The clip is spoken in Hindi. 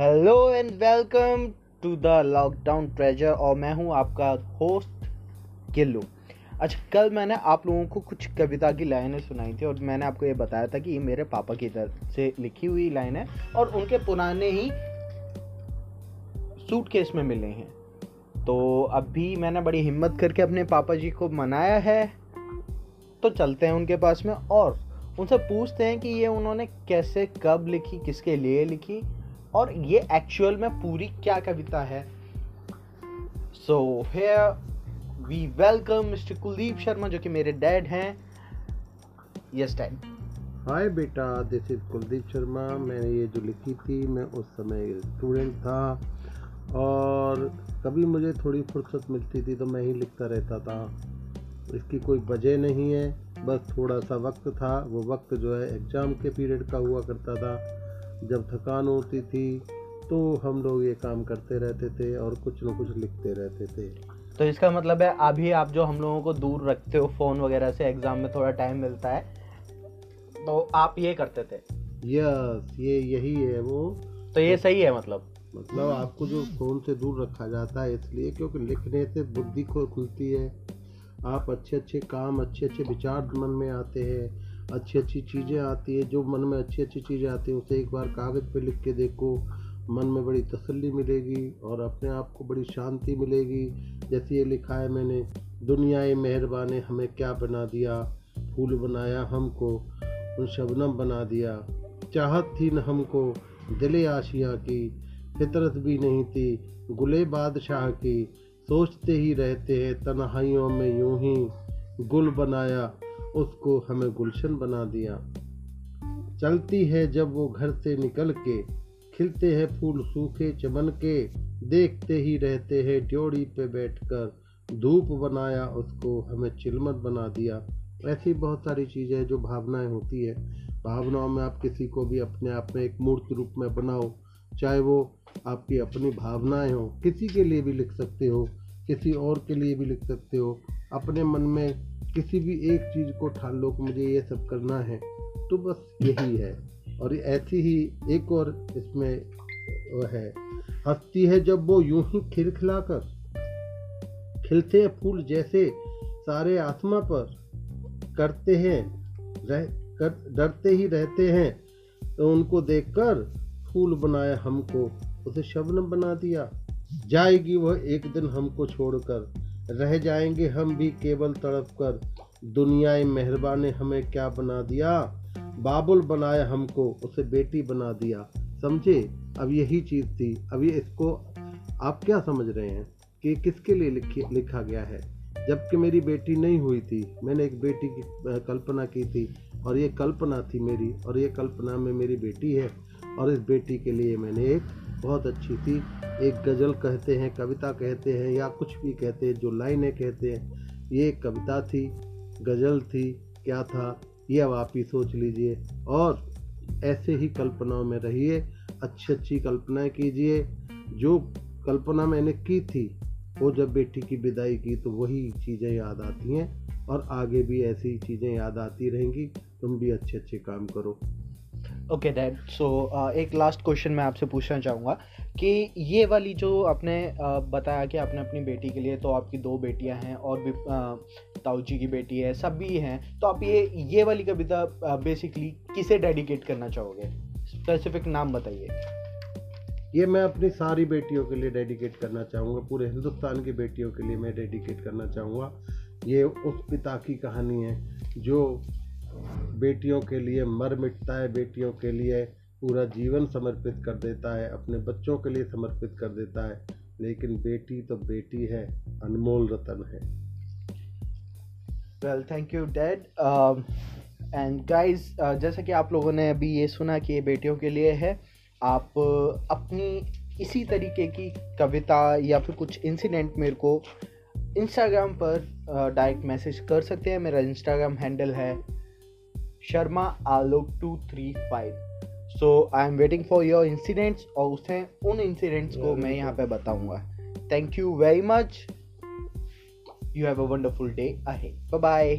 Hello and welcome to the lockdown treasure और मैं हूँ आपका होस्ट किल्लू अच्छा कल मैंने आप लोगों को कुछ कविता की लाइनें सुनाई थी और मैंने आपको ये बताया था कि ये मेरे पापा की तरफ़ से लिखी हुई लाइन है और उनके पुराने ही सूट केस में मिले हैं। तो अभी मैंने बड़ी हिम्मत करके अपने पापा जी को मनाया है। तो चलते हैं उनके पास में और उनसे पूछते हैं कि ये उन्होंने कैसे, कब लिखी, किसके लिए लिखी? और ये एक्चुअल में पूरी क्या कविता है? So here we welcome mister Kuldeep Sharma जो कि मेरे डैड हैं। यस डैड हाय बेटा दिस इज़ कुलदीप शर्मा मैंने ये जो लिखी थी, मैं उस समय स्टूडेंट था और कभी मुझे थोड़ी फुर्सत मिलती थी तो मैं ही लिखता रहता था। इसकी कोई वजह नहीं है, बस थोड़ा सा वक्त था। वो वक्त जो है एग्ज़ाम के पीरियड का हुआ करता था। जब थकान होती थी तो हम लोग ये काम करते रहते थे और कुछ न कुछ लिखते रहते थे। तो इसका मतलब है अभी आप जो हम लोगों को दूर रखते हो फ़ोन वगैरह से एग्ज़ाम में थोड़ा टाइम मिलता है तो आप ये करते थे? यस ये यही है वो। तो ये सही है मतलब? मतलब आपको जो फ़ोन से दूर रखा जाता है इसलिए क्योंकि लिखने से बुद्धि को खुलती है। आप अच्छे अच्छे काम अच्छे अच्छे विचार मन में आते हैं। अच्छी अच्छी चीज़ें आती है, जो मन में अच्छी अच्छी चीज़ें आती हैं, उसे एक बार कागज़ पे लिख के देखो, मन में बड़ी तसल्ली मिलेगी और अपने आप को बड़ी शांति मिलेगी। जैसे ये लिखा है मैंने दुनिया मेहरबान ने हमें क्या बना दिया? फूल बनाया हमको, उन शबनम बना दिया। चाहत थी न हमको, दिले आशिया की, फितरत भी नहीं थी, गुले बादशाह की। सोचते ही रहते हैं तन्हाइयों में यूँ ही। गुल बनाया, उसको हमें गुलशन बना दिया। चलती है जब वो घर से निकल के, खिलते हैं फूल सूखे चमन के, देखते ही रहते हैं ड्योड़ी पे बैठकर। धूप बनाया, उसको हमें चिलमत बना दिया। ऐसी बहुत सारी चीज़ें हैं जो भावनाएँ होती है। भावनाओं में आप किसी को भी अपने आप में एक मूर्त रूप में बनाओ, चाहे वो आपकी अपनी भावनाएँ हो, किसी के लिए भी लिख सकते हो। किसी और के लिए भी लिख सकते हो। अपने मन में किसी भी एक चीज़ को ठान लो कि मुझे ये सब करना है। तो बस यही है। और ऐसी ही एक और इसमें है। हंसती है जब वो यूँ ही खिलखिलाकर खिलते हैं फूल जैसे सारे आसमां पर। करते हैं, रह, कर, डरते ही रहते हैं। तो उनको देखकर फूल बनाया हमको। उसे शबनम बना दिया। जाएगी वह एक दिन हमको छोड़कर। रह जाएँगे हम भी केवल तड़प कर। दुनिया मेहरबान ने हमें क्या बना दिया? बाबुल बनाया हमको, उसे बेटी बना दिया। समझे? अब यही चीज़ थी। अभी इसको आप क्या समझ रहे हैं कि किसके लिए लिखी, लिखा गया है? जबकि मेरी बेटी नहीं हुई थी। मैंने एक बेटी की कल्पना की थी और ये कल्पना थी मेरी और ये कल्पना में मेरी बेटी है और इस बेटी के लिए मैंने एक बहुत अच्छी थी। एक गज़ल कहते हैं, कविता कहते हैं, या कुछ भी कहते हैं, जो लाइनें कहते हैं, ये कविता थी, गज़ल थी, क्या था, ये अब आप ही सोच लीजिए। और ऐसे ही कल्पनाओं में रहिए, अच्छी अच्छी कल्पनाएँ कीजिए, जो कल्पना मैंने की थी, वो जब बेटी की विदाई की तो वही चीज़ें याद आती हैं, और आगे भी ऐसी चीज़ें याद आती रहेंगी, तुम भी अच्छे अच्छे काम करो। ओके डैड सो एक लास्ट क्वेश्चन मैं आपसे पूछना चाहूँगा कि ये वाली जो आपने uh, बताया कि आपने अपनी बेटी के लिए तो आपकी दो बेटियाँ हैं और भी uh, ताऊ जी की बेटी है सब भी हैं तो आप ये ये वाली कविता बेसिकली uh, किसे डेडिकेट करना चाहोगे? स्पेसिफिक नाम बताइए। ये मैं अपनी सारी बेटियों के लिए डेडिकेट करना चाहूँगा पूरे हिंदुस्तान की बेटियों के लिए मैं डेडिकेट करना चाहूँगा। ये उस पिता की कहानी है जो बेटियों के लिए मर मिटता है बेटियों के लिए पूरा जीवन समर्पित कर देता है अपने बच्चों के लिए समर्पित कर देता है। लेकिन बेटी तो बेटी है अनमोल रतन है। Well thank you dad and guys जैसा कि आप लोगों ने अभी ये सुना कि ये बेटियों के लिए है आप uh, अपनी इसी तरीके की कविता या फिर कुछ इंसिडेंट मेरे को इंस्टाग्राम पर डायरेक्ट uh, मैसेज कर सकते हैं। मेरा इंस्टाग्राम हैंडल है Sharma Alok two three five. So I am waiting for your incidents और उसे उन इंसिडेंट्स को मैं यहाँ पे बताऊँगा। Thank you very much you have a wonderful day अहे बाय बाय